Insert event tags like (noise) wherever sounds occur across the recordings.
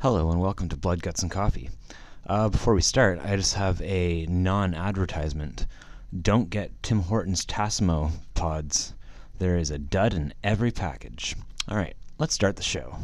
Hello and welcome to Blood, Guts, and Coffee. Uh, before we start, I just have a non advertisement. Don't get Tim Hortons Tassimo pods. There is a dud in every package. All right, let's start the show.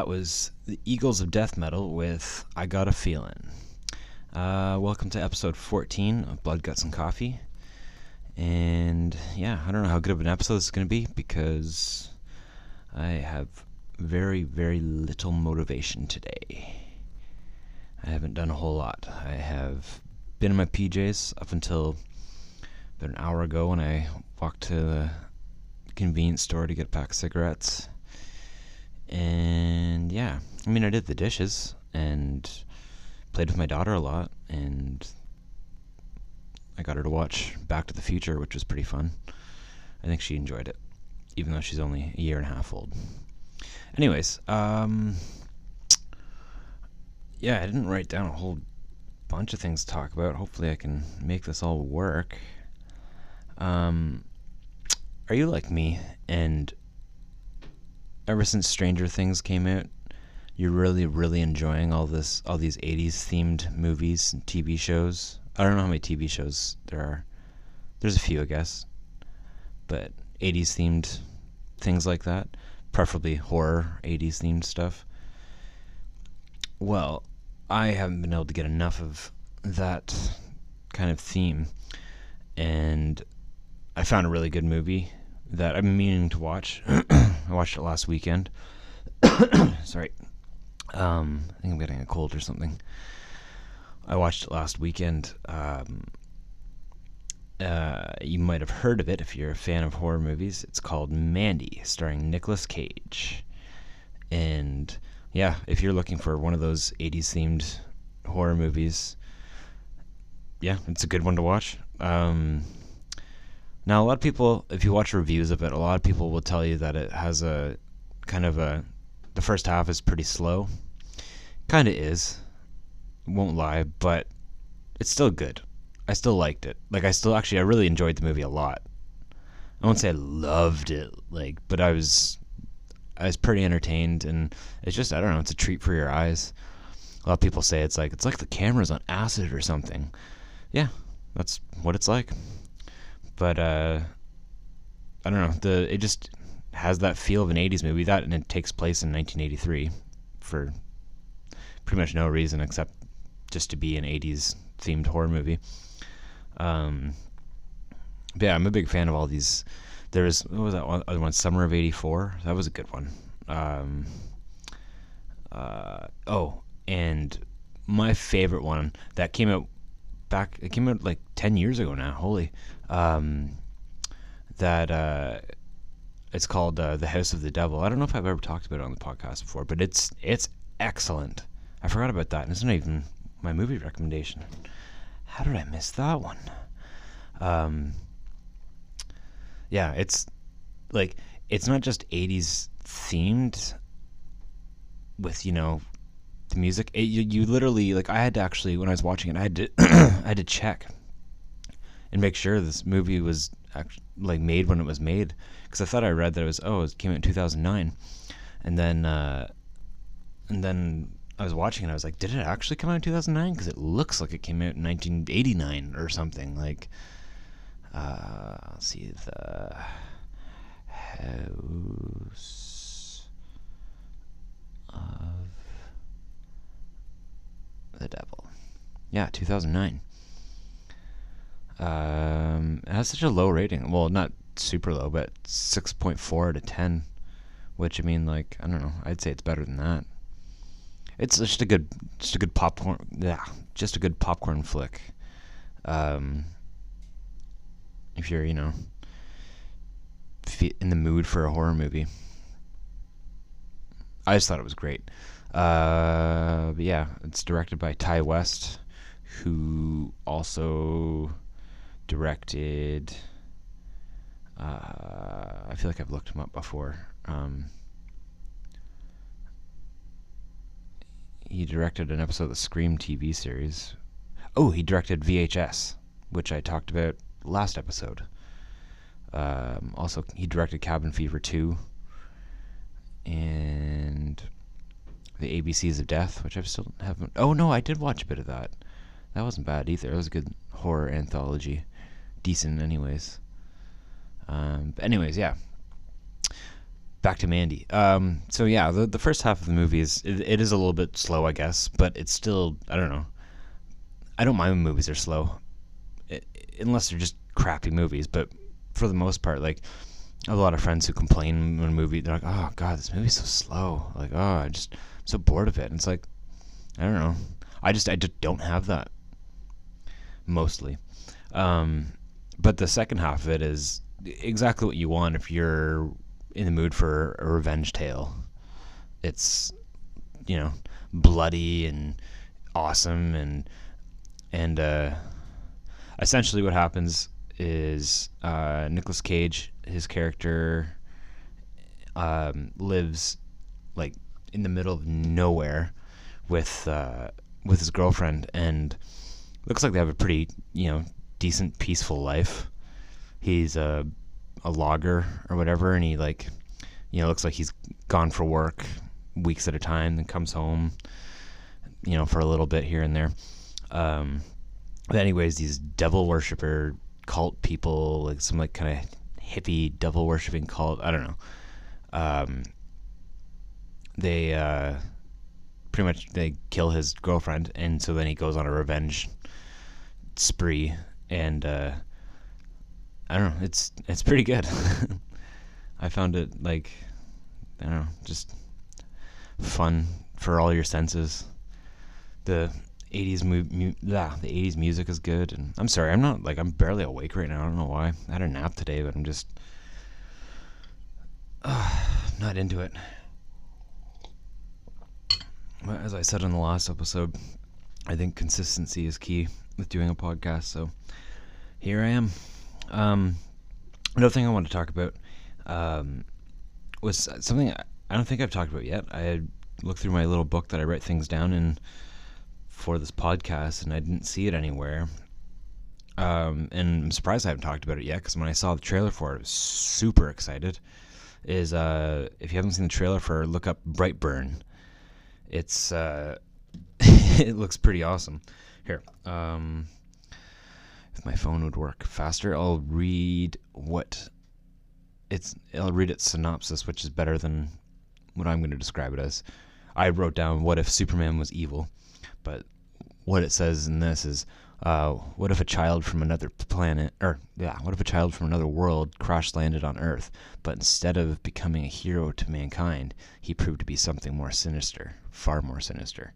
That was the Eagles of Death Metal with I Got a Feeling. Uh, welcome to episode 14 of Blood, Guts, and Coffee. And yeah, I don't know how good of an episode this is going to be because I have very, very little motivation today. I haven't done a whole lot. I have been in my PJs up until about an hour ago when I walked to the convenience store to get a pack of cigarettes and yeah, I mean, I did the dishes and played with my daughter a lot, and I got her to watch Back to the Future, which was pretty fun. I think she enjoyed it, even though she's only a year and a half old. Anyways, um, yeah, I didn't write down a whole bunch of things to talk about. Hopefully, I can make this all work. Um, are you like me and ever since Stranger Things came out, you're really, really enjoying all this, all these '80s themed movies and TV shows. I don't know how many TV shows there are. There's a few, I guess, but '80s themed things like that. preferably horror 80s themed stuff. Well, I haven't been able to get enough of that kind of theme, and I found a really good movie that been meaning to watch. (clears throat) I watched it last weekend. (coughs) Sorry. Um, I think I'm getting a cold or something. I watched it last weekend. Um, uh, you might have heard of it if you're a fan of horror movies. It's called Mandy, starring Nicolas Cage. And yeah, if you're looking for one of those 80s themed horror movies, yeah, it's a good one to watch. Um, now, a lot of people, if you watch reviews of it, a lot of people will tell you that it has a kind of a. The first half is pretty slow. Kind of is. Won't lie, but it's still good. I still liked it. Like, I still actually, I really enjoyed the movie a lot. I won't say I loved it, like, but I was. I was pretty entertained, and it's just I don't know. It's a treat for your eyes. A lot of people say it's like it's like the camera's on acid or something. Yeah, that's what it's like but uh, I don't know. The it just has that feel of an '80s movie. That and it takes place in 1983 for pretty much no reason except just to be an '80s themed horror movie. Um, yeah, I'm a big fan of all these. There's what was that one, other one? Summer of '84. That was a good one. Um, uh, oh, and my favorite one that came out back. It came out like ten years ago now. Holy, um, that uh, it's called uh, The House of the Devil. I don't know if I've ever talked about it on the podcast before, but it's it's excellent. I forgot about that, and it's not even my movie recommendation. How did I miss that one? Um, yeah, it's like it's not just '80s themed with you know the music. It, you, you literally like I had to actually when I was watching it, I had to (clears throat) I had to check and make sure this movie was actually like made when it was made. Because I thought I read that it was oh it came out in 2009 and then uh, and then I was watching it I was like did it actually come out in 2009 because it looks like it came out in 1989 or something. Like uh, let's see the house of the devil yeah 2009 um, it has such a low rating. Well, not super low, but 6.4 out of 10. Which I mean, like I don't know. I'd say it's better than that. It's just a good, just a good popcorn. Yeah, just a good popcorn flick. Um, if you're, you know, in the mood for a horror movie, I just thought it was great. Uh, but yeah, it's directed by Ti West, who also directed. Uh, I feel like I've looked him up before. Um, he directed an episode of the Scream TV series. Oh, he directed VHS, which I talked about last episode. Um, also, he directed Cabin Fever 2 and the ABCs of Death, which I still haven't. Oh no, I did watch a bit of that. That wasn't bad either. It was a good horror anthology decent, anyways. Um, but anyways, yeah. Back to Mandy. Um, so yeah, the the first half of the movie is it, it is a little bit slow, I guess, but it's still I don't know. I don't mind when movies are slow, it, unless they're just crappy movies. But for the most part, like I have a lot of friends who complain when a movie they're like, "Oh God, this movie's so slow." Like, "Oh, I just I'm so bored of it." And it's like, I don't know. I just I just don't have that mostly. Um, but the second half of it is exactly what you want if you're in the mood for a revenge tale. It's you know bloody and awesome and and uh, essentially what happens is uh, Nicolas Cage, his character, um, lives like in the middle of nowhere with uh, with his girlfriend, and looks like they have a pretty you know decent, peaceful life. He's a a logger or whatever, and he like, you know, looks like he's gone for work weeks at a time, then comes home, you know, for a little bit here and there. Um, but anyways, these devil worshiper cult people, like some like kind of hippie devil worshipping cult, I don't know. Um, they uh, pretty much they kill his girlfriend, and so then he goes on a revenge spree, and uh, I don't know, it's it's pretty good. (laughs) I found it like I don't know, just fun for all your senses. The 80s mu- yeah, the 80s music is good and I'm sorry, I'm not like I'm barely awake right now. I don't know why. I had a nap today, but I'm just uh, (sighs) not into it. As I said in the last episode, I think consistency is key with doing a podcast. So here I am. Um, another thing I want to talk about um, was something I don't think I've talked about yet. I looked through my little book that I write things down in for this podcast, and I didn't see it anywhere. Um, and I'm surprised I haven't talked about it yet because when I saw the trailer for it, I was super excited. Is uh, if you haven't seen the trailer for, look up Brightburn. It's uh, (laughs) it looks pretty awesome. Here, um, if my phone would work faster, I'll read what it's. I'll read its synopsis, which is better than what I'm going to describe it as. I wrote down what if Superman was evil, but what it says in this is uh, what if a child from another planet, or yeah, what if a child from another world crash landed on Earth, but instead of becoming a hero to mankind, he proved to be something more sinister, far more sinister.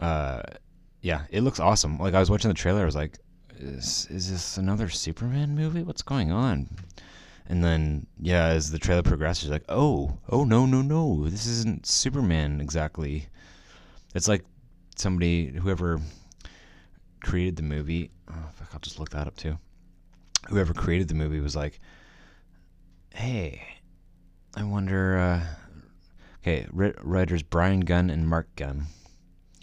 Uh, yeah, it looks awesome. Like I was watching the trailer, I was like, is is this another Superman movie? What's going on? And then, yeah, as the trailer progresses, like, oh, oh, no, no, no, this isn't Superman exactly. It's like somebody, whoever created the movie, oh, fuck, I'll just look that up too. Whoever created the movie was like, hey, I wonder, uh, okay, writers Brian Gunn and Mark Gunn.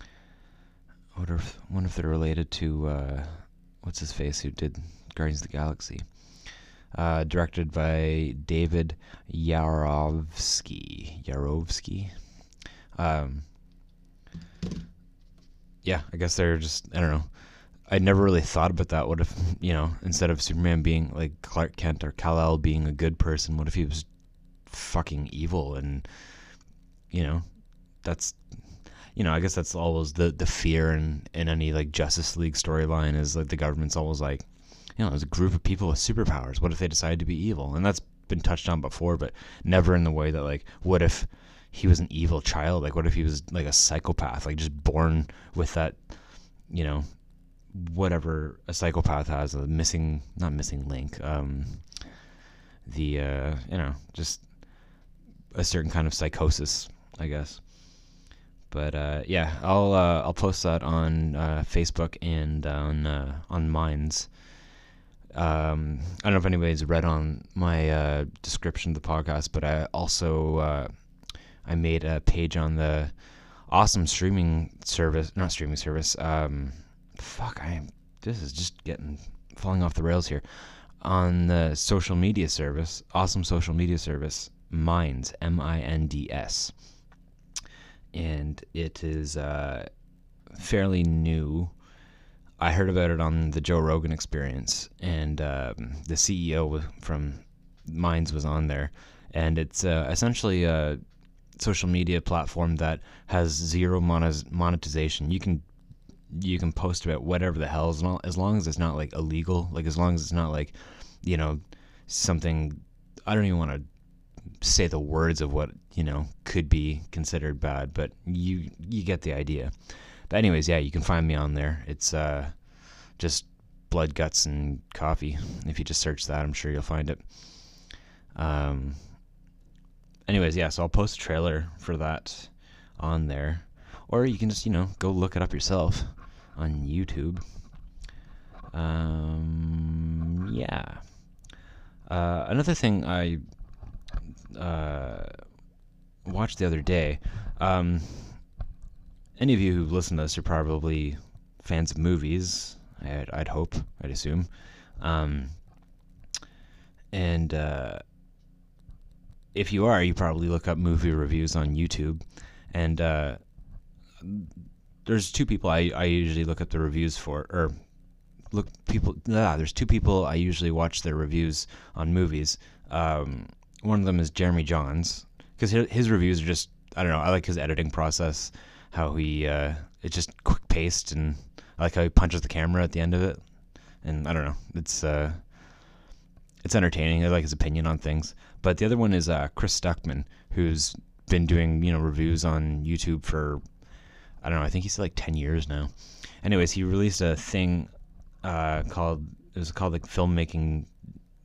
I wonder if, wonder if they're related to, uh, what's his face who did Guardians of the Galaxy uh, directed by David Yarovesky. Yarovesky. Um, yeah, I guess they're just I don't know. I never really thought about that. What if you know instead of Superman being like Clark Kent or Kal El being a good person, what if he was fucking evil and you know that's you know I guess that's always the the fear in in any like Justice League storyline is like the government's always like you know, there's a group of people with superpowers. What if they decide to be evil? And that's been touched on before, but never in the way that like, what if he was an evil child? Like, what if he was like a psychopath, like just born with that, you know, whatever a psychopath has, a missing, not missing link, um, the, uh, you know, just a certain kind of psychosis, I guess. But uh, yeah, I'll uh, I'll post that on uh, Facebook and on uh, on Minds um, I don't know if anybody's read on my uh, description of the podcast, but I also uh, I made a page on the awesome streaming service, not streaming service. Um, fuck, I am. this is just getting falling off the rails here. On the social media service, awesome social media service, Minds, M I N D S, and it is uh, fairly new I heard about it on the Joe Rogan Experience, and um, the CEO from Minds was on there, and it's uh, essentially a social media platform that has zero monetization. You can you can post about whatever the hell as long, as it's not like illegal, like as long as it's not like you know something. I don't even want to say the words of what you know could be considered bad, but you you get the idea. But anyways, yeah, you can find me on there. It's uh, just blood, guts, and coffee. If you just search that, I'm sure you'll find it. Um. Anyways, yeah, so I'll post a trailer for that on there, or you can just you know go look it up yourself on YouTube. Um. Yeah. Uh, another thing I uh, watched the other day. Um, any of you who listen to this are probably fans of movies. I'd, I'd hope, I'd assume. Um, and uh, if you are, you probably look up movie reviews on YouTube. And uh, there's two people I, I usually look up the reviews for, or look people. Ah, there's two people I usually watch their reviews on movies. Um, one of them is Jeremy Jahns because his, reviews are just I don't know. I like his editing process, how he uh, it's just quick paced, and I like how he punches the camera at the end of it. And I don't know, it's uh, it's entertaining. I like his opinion on things. But the other one is uh, Chris Stuckmann, who's been doing you know reviews on YouTube for I don't know. I think he's like ten years now. Anyways, he released a thing uh, called it was called like filmmaking,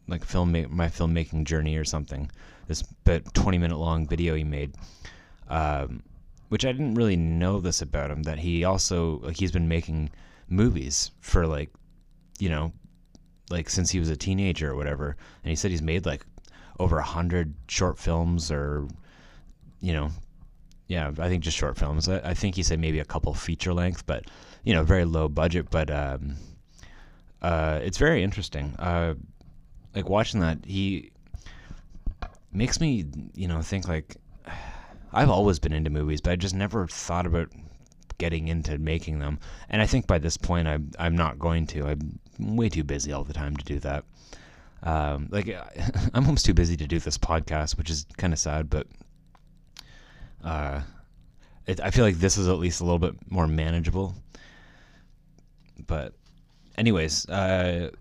like film my filmmaking journey or something. This but twenty minute long video he made, um, which I didn't really know this about him. That he also like he's been making movies for like, you know, like since he was a teenager or whatever. And he said he's made like over a hundred short films or, you know, yeah, I think just short films. I, I, think he said maybe a couple feature length, but you know, very low budget. But um, uh, it's very interesting. Uh, like watching that, he makes me, you know, think like I've always been into movies, but I just never thought about getting into making them. And I think by this point, I'm I'm not going to. I'm way too busy all the time to do that. Um, like (laughs) I'm almost too busy to do this podcast, which is kind of sad. But uh, it, I feel like this is at least a little bit more manageable. But, anyways, uh,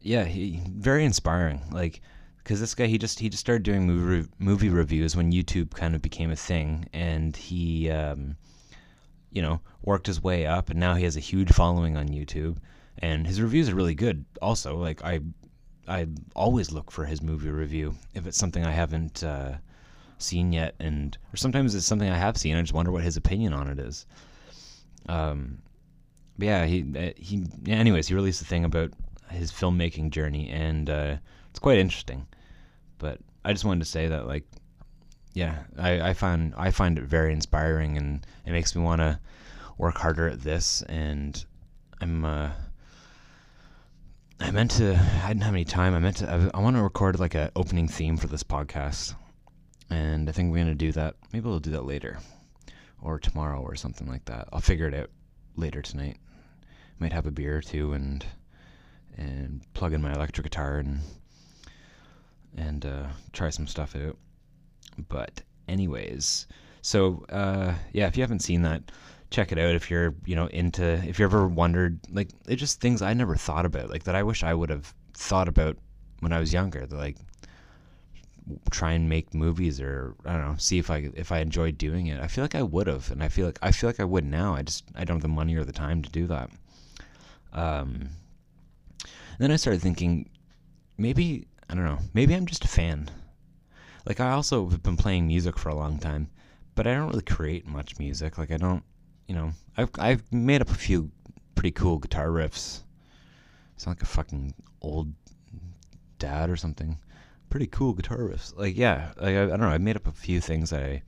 yeah, he very inspiring. Like, because this guy he just he just started doing movie movie reviews when YouTube kind of became a thing, and he, um, you know, worked his way up, and now he has a huge following on YouTube, and his reviews are really good. Also, like I, I always look for his movie review if it's something I haven't uh, seen yet, and or sometimes it's something I have seen. I just wonder what his opinion on it is. Um, but yeah, he uh, he. Anyways, he released a thing about his filmmaking journey, and uh, it's quite interesting. But I just wanted to say that, like, yeah, I, I find I find it very inspiring, and it makes me want to work harder at this. And I'm uh, I meant to. I didn't have any time. I meant to. I, I want to record like an opening theme for this podcast, and I think we're gonna do that. Maybe we'll do that later, or tomorrow, or something like that. I'll figure it out later tonight. Might have a beer or two and and plug in my electric guitar and and uh, try some stuff out. But anyways, so uh, yeah, if you haven't seen that, check it out. If you're you know into, if you ever wondered, like it's just things I never thought about, like that I wish I would have thought about when I was younger. Like try and make movies or I don't know, see if I if I enjoyed doing it. I feel like I would have, and I feel like I feel like I would now. I just I don't have the money or the time to do that. Um, then I started thinking, maybe I don't know, maybe I'm just a fan. Like I also have been playing music for a long time, but I don't really create much music. Like I don't, you know, I've I've made up a few pretty cool guitar riffs. Sound like a fucking old dad or something pretty cool guitar riffs. Like yeah, like I, I, don't know. I made up a few things that I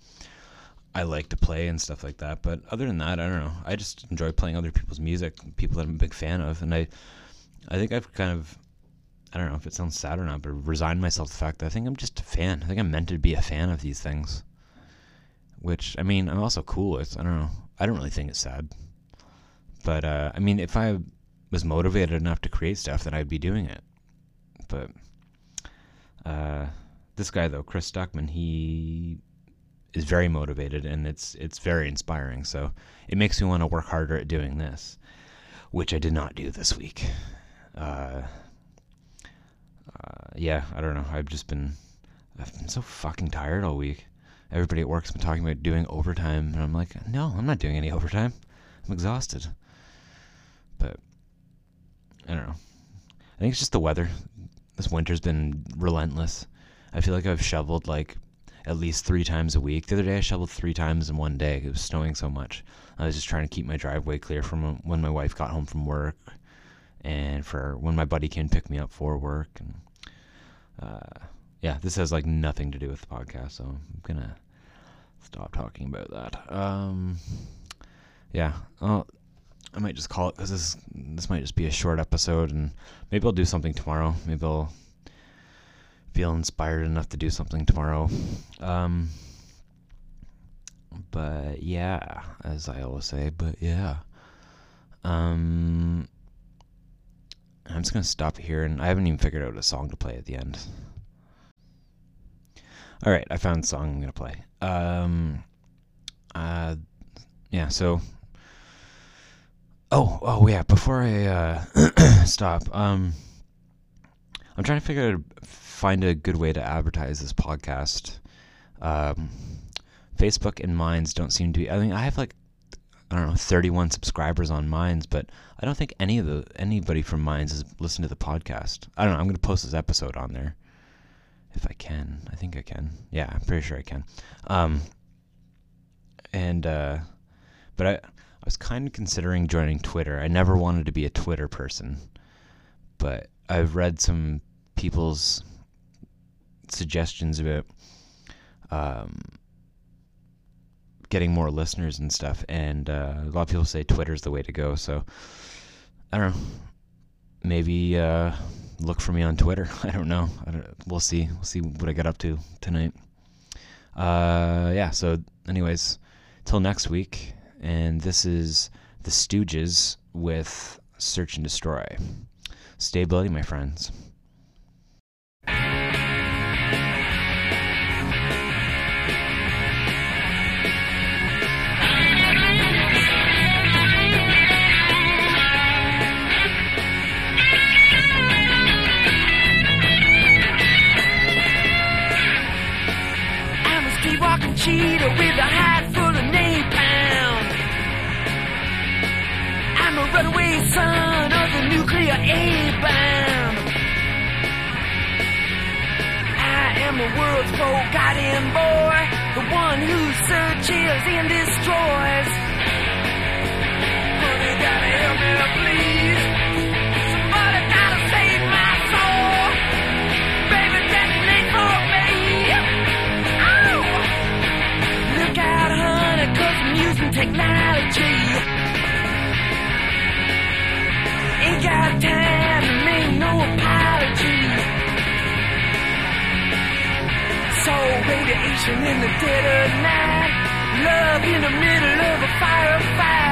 I like to play and stuff like that. But other than that, I don't know. I just enjoy playing other people's music, people that I'm a big fan of, and I I think I've kind of I don't know if it sounds sad or not, but resigned myself to the fact that I think I'm just a fan. I think I'm meant to be a fan of these things. Which I mean, I'm also cool with. I don't know. I don't really think it's sad. But uh, I mean, if I was motivated enough to create stuff, then I'd be doing it. But uh, this guy though, Chris Stuckmann, he is very motivated and it's it's very inspiring. So it makes me want to work harder at doing this, which I did not do this week. Uh, uh, yeah, I don't know. I've just been I've been so fucking tired all week. Everybody at work's been talking about doing overtime, and I'm like, no, I'm not doing any overtime. I'm exhausted. But I don't know. I think it's just the weather this winter's been relentless. I feel like I've shoveled like at least three times a week. The other day I shoveled three times in one day. It was snowing so much. I was just trying to keep my driveway clear from when my wife got home from work, and for when my buddy came pick me up for work. And uh, yeah, this has like nothing to do with the podcast, so I'm gonna stop talking about that. Um, yeah, well, I might just call it because this this might just be a short episode, and maybe I'll do something tomorrow. Maybe I'll feel inspired enough to do something tomorrow. Um, but yeah, as I always say, but yeah. Um, I'm just gonna stop here, and I haven't even figured out a song to play at the end. All right, I found a song I'm gonna play. Um, uh, yeah. So, oh, oh yeah. Before I uh, (coughs) stop, um, I'm trying to figure out find a good way to advertise this podcast. Um, Facebook and Minds don't seem to be. I mean, I have like I don't know 31 subscribers on Minds, but I don't think any of the anybody from Minds has listened to the podcast. I don't know. I'm gonna post this episode on there if I can. I think I can. Yeah, I'm pretty sure I can. Um, and uh, but I I was kind of considering joining Twitter. I never wanted to be a Twitter person, but I've read some people's suggestions about um, getting more listeners and stuff, and uh, a lot of people say Twitter's the way to go. So I don't know. Maybe uh, look for me on Twitter. (laughs) I don't know. I don't, we'll see. We'll see what I get up to tonight. Uh, yeah. So, anyways, till next week. And this is the Stooges with Search and Destroy. Stay bloody, my friends. Cheetah with a hide full of napalm. I'm a runaway son of the nuclear A-bomb. I am the world's forgotten boy, the one who searches and destroys. Honey, gotta help me, please. I'm using technology. Ain't got time to make no apology. So radiation in the dead of night. Love in the middle of a firefight.